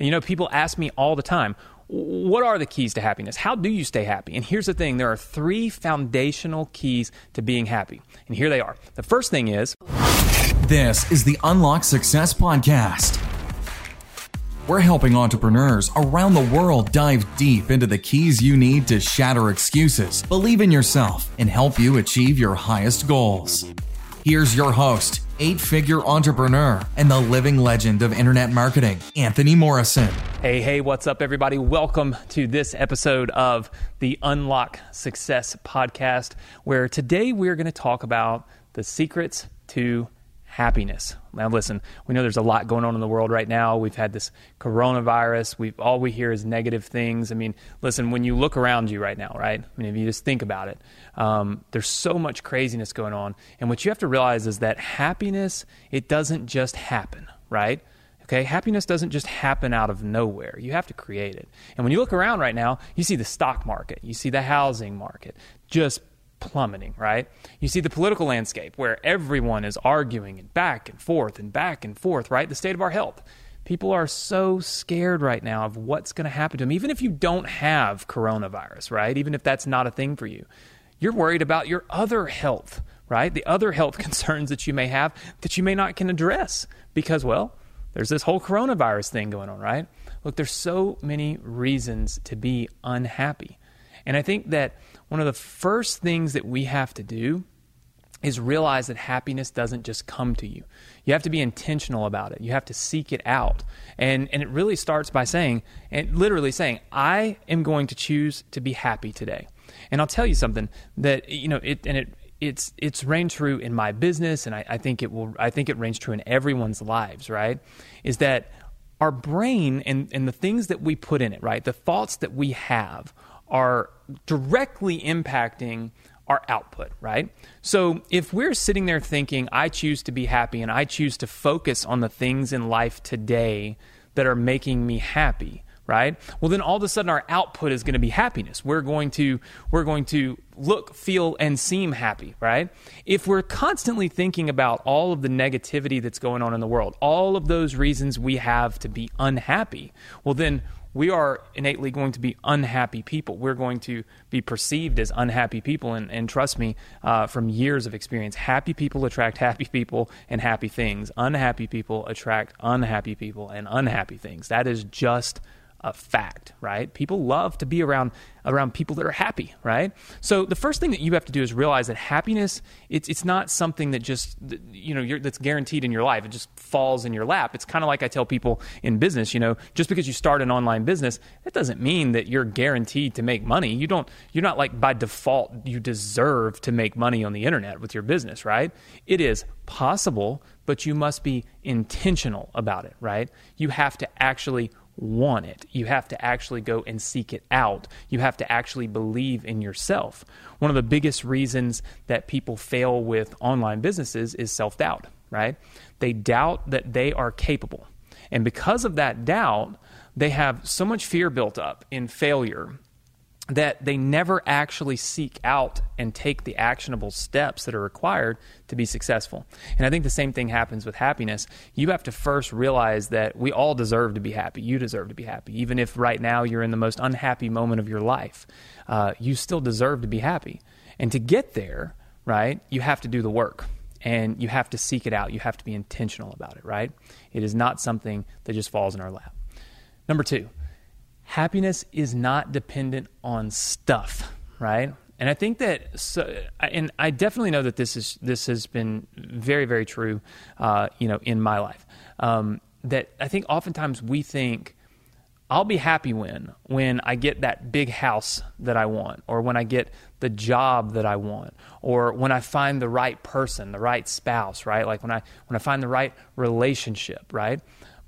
And you know, people ask me all the time, what are the keys to happiness? How do you stay happy? And here's the thing there are three foundational keys to being happy. And here they are. The first thing is This is the Unlock Success Podcast. We're helping entrepreneurs around the world dive deep into the keys you need to shatter excuses, believe in yourself, and help you achieve your highest goals. Here's your host, eight figure entrepreneur, and the living legend of internet marketing, Anthony Morrison. Hey, hey, what's up, everybody? Welcome to this episode of the Unlock Success Podcast, where today we're going to talk about the secrets to happiness. Now, listen, we know there's a lot going on in the world right now. We've had this coronavirus. We've all we hear is negative things. I mean, listen, when you look around you right now, right? I mean, if you just think about it, um, there's so much craziness going on. And what you have to realize is that happiness it doesn't just happen, right? Okay, happiness doesn't just happen out of nowhere. You have to create it. And when you look around right now, you see the stock market, you see the housing market just plummeting, right? You see the political landscape where everyone is arguing and back and forth and back and forth, right? The state of our health. People are so scared right now of what's going to happen to them, even if you don't have coronavirus, right? Even if that's not a thing for you. You're worried about your other health, right? The other health concerns that you may have that you may not can address because, well, there's this whole coronavirus thing going on, right? Look, there's so many reasons to be unhappy. And I think that one of the first things that we have to do is realize that happiness doesn't just come to you. You have to be intentional about it. You have to seek it out. And and it really starts by saying and literally saying, I am going to choose to be happy today. And I'll tell you something that you know, it and it it's it's reigned true in my business and I, I think it will I think it reigns true in everyone's lives, right? Is that our brain and, and the things that we put in it, right? The thoughts that we have are directly impacting our output, right? So if we're sitting there thinking, I choose to be happy and I choose to focus on the things in life today that are making me happy, right? Well, then all of a sudden our output is going to be happiness. We're going to we're going to look, feel and seem happy, right? If we're constantly thinking about all of the negativity that's going on in the world, all of those reasons we have to be unhappy, well then we are innately going to be unhappy people. We're going to be perceived as unhappy people. And, and trust me, uh, from years of experience, happy people attract happy people and happy things. Unhappy people attract unhappy people and unhappy things. That is just a fact, right? People love to be around around people that are happy, right? So the first thing that you have to do is realize that happiness it's it's not something that just you know that's guaranteed in your life. It just falls in your lap. It's kind of like I tell people in business, you know, just because you start an online business, that doesn't mean that you're guaranteed to make money. You don't you're not like by default you deserve to make money on the internet with your business, right? It is possible, but you must be intentional about it, right? You have to actually want it. You have to actually go and seek it out. You have to actually believe in yourself. One of the biggest reasons that people fail with online businesses is self doubt, right? They doubt that they are capable. And because of that doubt, they have so much fear built up in failure that they never actually seek out and take the actionable steps that are required to be successful. And I think the same thing happens with happiness. You have to first realize that we all deserve to be happy. You deserve to be happy. Even if right now you're in the most unhappy moment of your life, uh, you still deserve to be happy. And to get there, right, you have to do the work and you have to seek it out. You have to be intentional about it, right? It is not something that just falls in our lap. Number two, happiness is not dependent on stuff, right? And I think that, so, and I definitely know that this is this has been very, very true, uh, you know, in my life. Um, that I think oftentimes we think I'll be happy when when I get that big house that I want, or when I get the job that I want, or when I find the right person, the right spouse, right? Like when I when I find the right relationship, right?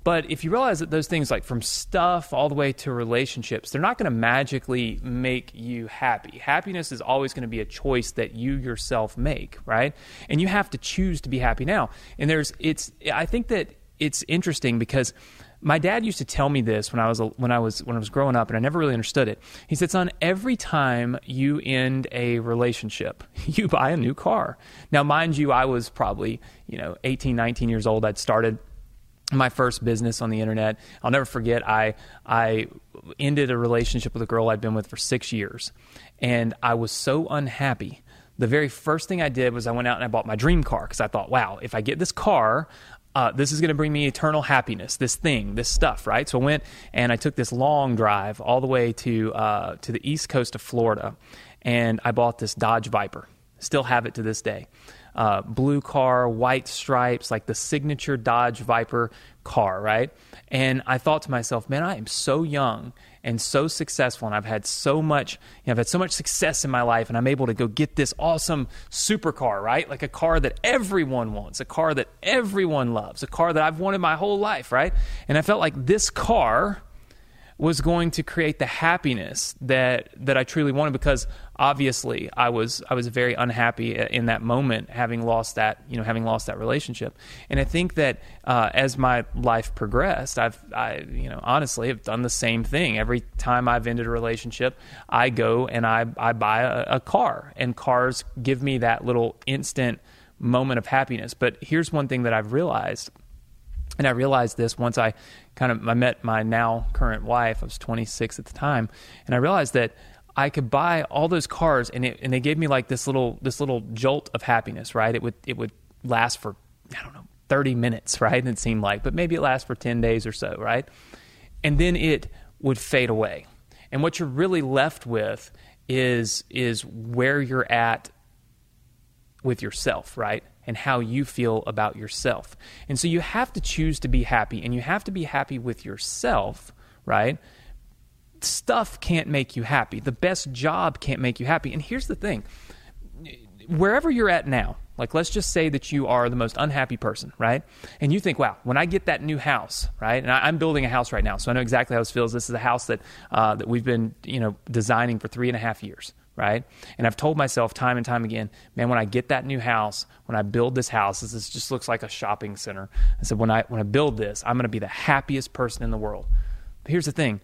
But if you realize that those things, like from stuff all the way to relationships, they're not going to magically make you happy. Happiness is always going to be a choice that you yourself make, right? And you have to choose to be happy now. And there's, it's, I think that it's interesting because my dad used to tell me this when I was when I was when I was growing up, and I never really understood it. He said, "Son, every time you end a relationship, you buy a new car." Now, mind you, I was probably you know 18, 19 years old. I'd started my first business on the internet. I'll never forget. I I ended a relationship with a girl I'd been with for six years, and I was so unhappy. The very first thing I did was I went out and I bought my dream car because I thought, wow, if I get this car, uh, this is going to bring me eternal happiness. This thing, this stuff, right? So I went and I took this long drive all the way to uh, to the east coast of Florida, and I bought this Dodge Viper. Still have it to this day uh, blue car, white stripes, like the signature Dodge Viper car, right? And I thought to myself, man, I am so young and so successful, and I've had so much, you know, I've had so much success in my life, and I'm able to go get this awesome supercar, right? Like a car that everyone wants, a car that everyone loves, a car that I've wanted my whole life, right? And I felt like this car was going to create the happiness that that I truly wanted because obviously I was I was very unhappy in that moment having lost that you know having lost that relationship. And I think that uh, as my life progressed I've I you know honestly have done the same thing. Every time I've ended a relationship I go and I I buy a, a car and cars give me that little instant moment of happiness. But here's one thing that I've realized and I realized this once I kind of I met my now current wife. I was 26 at the time, and I realized that I could buy all those cars, and it, and they gave me like this little this little jolt of happiness. Right? It would it would last for I don't know 30 minutes, right? It seemed like, but maybe it lasts for 10 days or so, right? And then it would fade away, and what you're really left with is is where you're at with yourself, right? And how you feel about yourself. And so you have to choose to be happy, and you have to be happy with yourself, right? Stuff can't make you happy. The best job can't make you happy. And here's the thing wherever you're at now, like let's just say that you are the most unhappy person, right? And you think, wow, when I get that new house, right? And I, am building a house right now, so I know exactly how this feels. This is a house that uh, that we've been, you know, designing for three and a half years, right? And I've told myself time and time again, man, when I get that new house, when I build this house, this just looks like a shopping center. I said, when I when I build this, I'm going to be the happiest person in the world. But here's the thing.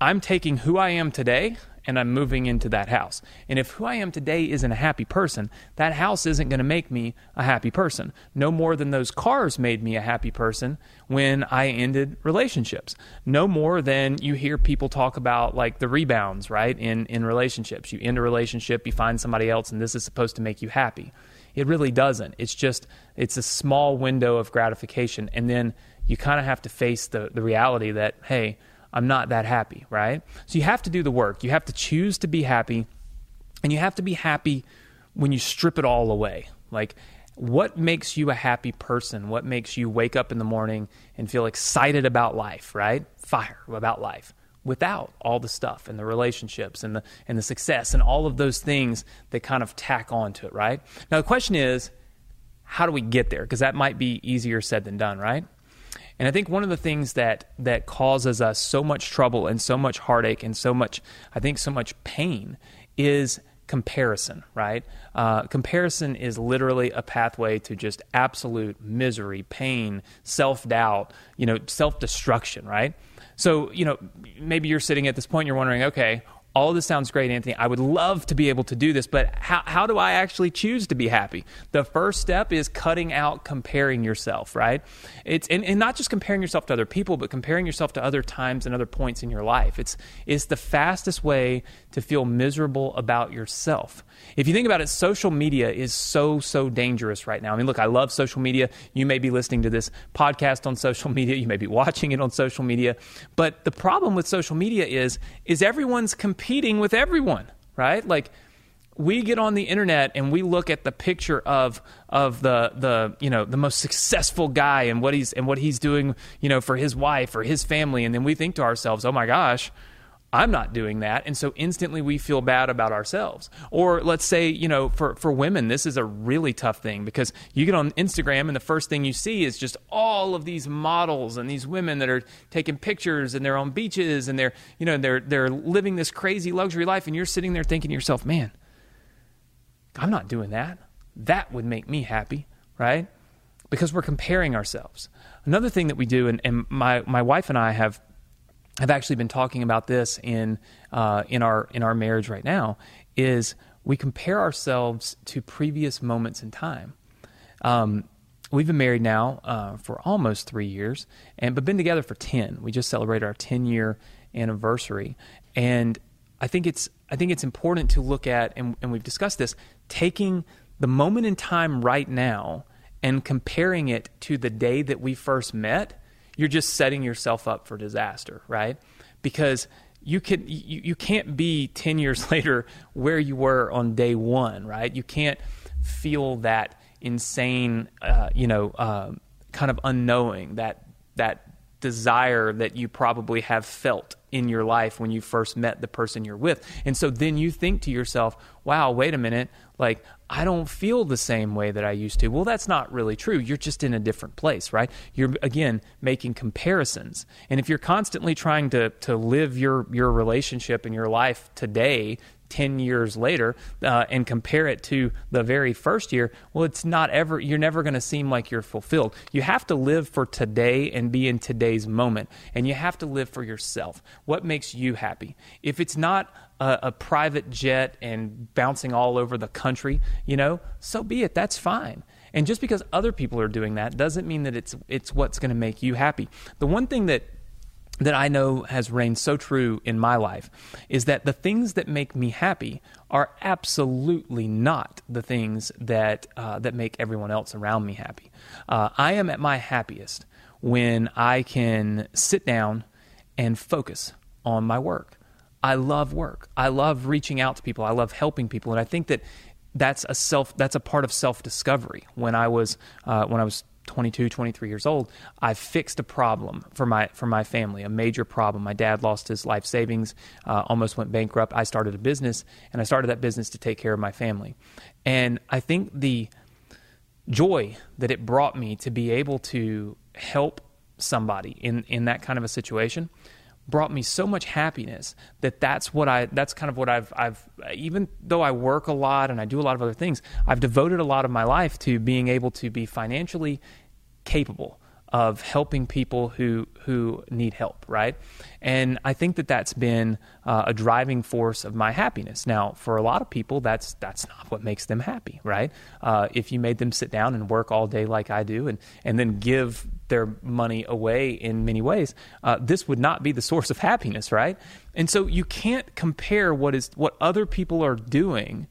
I'm taking who I am today and I'm moving into that house. And if who I am today isn't a happy person, that house isn't going to make me a happy person. No more than those cars made me a happy person when I ended relationships. No more than you hear people talk about like the rebounds, right? In in relationships. You end a relationship, you find somebody else and this is supposed to make you happy. It really doesn't. It's just it's a small window of gratification and then you kind of have to face the the reality that hey, I'm not that happy, right? So you have to do the work. You have to choose to be happy, and you have to be happy when you strip it all away. Like, what makes you a happy person? What makes you wake up in the morning and feel excited about life, right? Fire about life without all the stuff and the relationships and the and the success and all of those things that kind of tack onto it, right? Now the question is, how do we get there? Because that might be easier said than done, right? And I think one of the things that that causes us so much trouble and so much heartache and so much, I think, so much pain is comparison, right? Uh, comparison is literally a pathway to just absolute misery, pain, self doubt, you know, self destruction, right? So, you know, maybe you're sitting at this point, you're wondering, okay, all this sounds great, Anthony. I would love to be able to do this, but how, how do I actually choose to be happy? The first step is cutting out comparing yourself, right? It's and, and not just comparing yourself to other people, but comparing yourself to other times and other points in your life. It's it's the fastest way to feel miserable about yourself. If you think about it, social media is so, so dangerous right now. I mean, look, I love social media. You may be listening to this podcast on social media. You may be watching it on social media. But the problem with social media is, is everyone's competing with everyone, right? Like, we get on the internet and we look at the picture of of the the you know the most successful guy and what he's and what he's doing you know for his wife or his family and then we think to ourselves oh my gosh I'm not doing that. And so instantly we feel bad about ourselves. Or let's say, you know, for, for women, this is a really tough thing because you get on Instagram and the first thing you see is just all of these models and these women that are taking pictures and they're on beaches and they're, you know, they're, they're living this crazy luxury life. And you're sitting there thinking to yourself, man, I'm not doing that. That would make me happy, right? Because we're comparing ourselves. Another thing that we do, and, and my, my wife and I have I've actually been talking about this in uh, in our in our marriage right now. Is we compare ourselves to previous moments in time. Um, we've been married now uh, for almost three years, and but been together for ten. We just celebrated our ten year anniversary, and I think it's I think it's important to look at, and, and we've discussed this, taking the moment in time right now and comparing it to the day that we first met. You're just setting yourself up for disaster, right? Because you can you, you can't be 10 years later where you were on day one right you can't feel that insane, uh, you know, uh, kind of unknowing that that desire that you probably have felt in your life when you first met the person you're with. And so then you think to yourself, wow, wait a minute, like I don't feel the same way that I used to. Well, that's not really true. You're just in a different place, right? You're again making comparisons. And if you're constantly trying to to live your your relationship and your life today 10 years later uh, and compare it to the very first year, well, it's not ever, you're never going to seem like you're fulfilled. You have to live for today and be in today's moment. And you have to live for yourself. What makes you happy? If it's not a, a private jet and bouncing all over the country, you know, so be it. That's fine. And just because other people are doing that doesn't mean that it's it's what's going to make you happy. The one thing that that I know has reigned so true in my life is that the things that make me happy are absolutely not the things that uh, that make everyone else around me happy. Uh, I am at my happiest when I can sit down and focus on my work. I love work. I love reaching out to people. I love helping people, and I think that that's a self that's a part of self discovery. When I was uh, when I was 22, 23 years old, I fixed a problem for my for my family, a major problem. My dad lost his life savings, uh, almost went bankrupt. I started a business, and I started that business to take care of my family. And I think the joy that it brought me to be able to help somebody in in that kind of a situation brought me so much happiness that that's what I that's kind of what I've I've even though I work a lot and I do a lot of other things I've devoted a lot of my life to being able to be financially capable of helping people who who need help, right? And I think that that's been uh, a driving force of my happiness. Now, for a lot of people, that's that's not what makes them happy, right? Uh, if you made them sit down and work all day like I do, and and then give their money away in many ways, uh, this would not be the source of happiness, right? And so you can't compare what is what other people are doing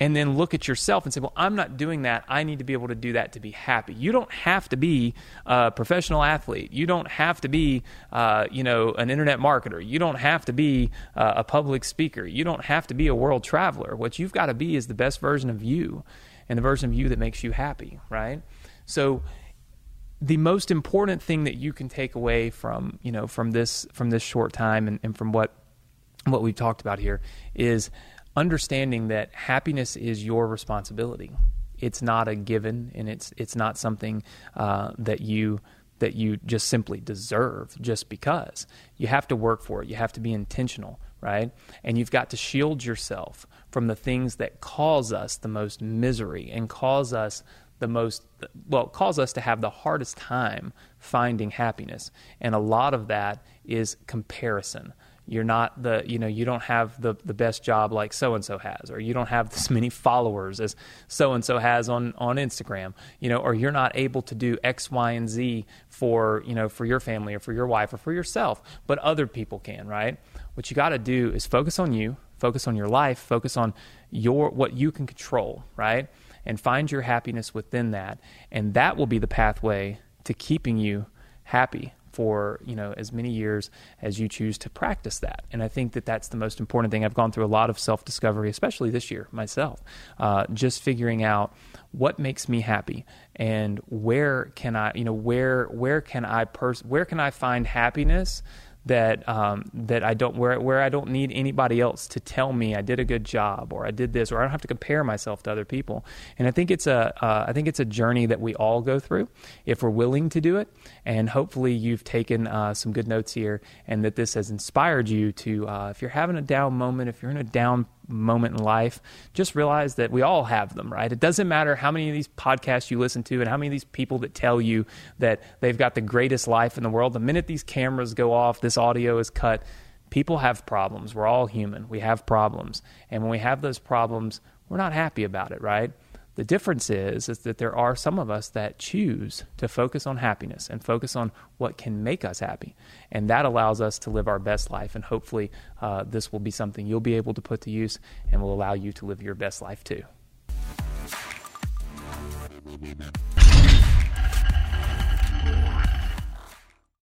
and then look at yourself and say, well, I'm not doing that. I need to be able to do that to be happy. You don't have to be a professional athlete. You don't have to be, uh, you know, an internet marketer. You don't have to be uh, a public speaker. You don't have to be a world traveler. What you've got to be is the best version of you and the version of you that makes you happy, right? So the most important thing that you can take away from, you know, from this from this short time and, and from what what we've talked about here is understanding that happiness is your responsibility. It's not a given, and it's it's not something uh, that you that you just simply deserve just because. You have to work for it. You have to be intentional, right? And you've got to shield yourself from the things that cause us the most misery and cause us the most well cause us to have the hardest time finding happiness and a lot of that is comparison you're not the you know you don't have the the best job like so and so has or you don't have as many followers as so and so has on on Instagram you know or you're not able to do x y and z for you know for your family or for your wife or for yourself but other people can right? What you got to do is focus on you focus on your life focus on your what you can control right? And find your happiness within that and that will be the pathway to keeping you happy for you know as many years as you choose to practice that. And i think that that's the most important thing. I've gone through a lot of self-discovery especially this year myself uh, just figuring out what makes me happy and where can i you know where where can i pers- where can i find happiness that um, that I don't where where I don't need anybody else to tell me I did a good job or I did this or I don't have to compare myself to other people. And I think it's a uh, I think it's a journey that we all go through if we're willing to do it. And hopefully you've taken uh, some good notes here and that this has inspired you to uh, if you're having a down moment, if you're in a down moment in life, just realize that we all have them, right? It doesn't matter how many of these podcasts you listen to and how many of these people that tell you that they've got the greatest life in the world. The minute these cameras go off, this audio is cut. People have problems. We're all human. We have problems. And when we have those problems, we're not happy about it, right? The difference is, is that there are some of us that choose to focus on happiness and focus on what can make us happy. And that allows us to live our best life. And hopefully, uh, this will be something you'll be able to put to use and will allow you to live your best life too.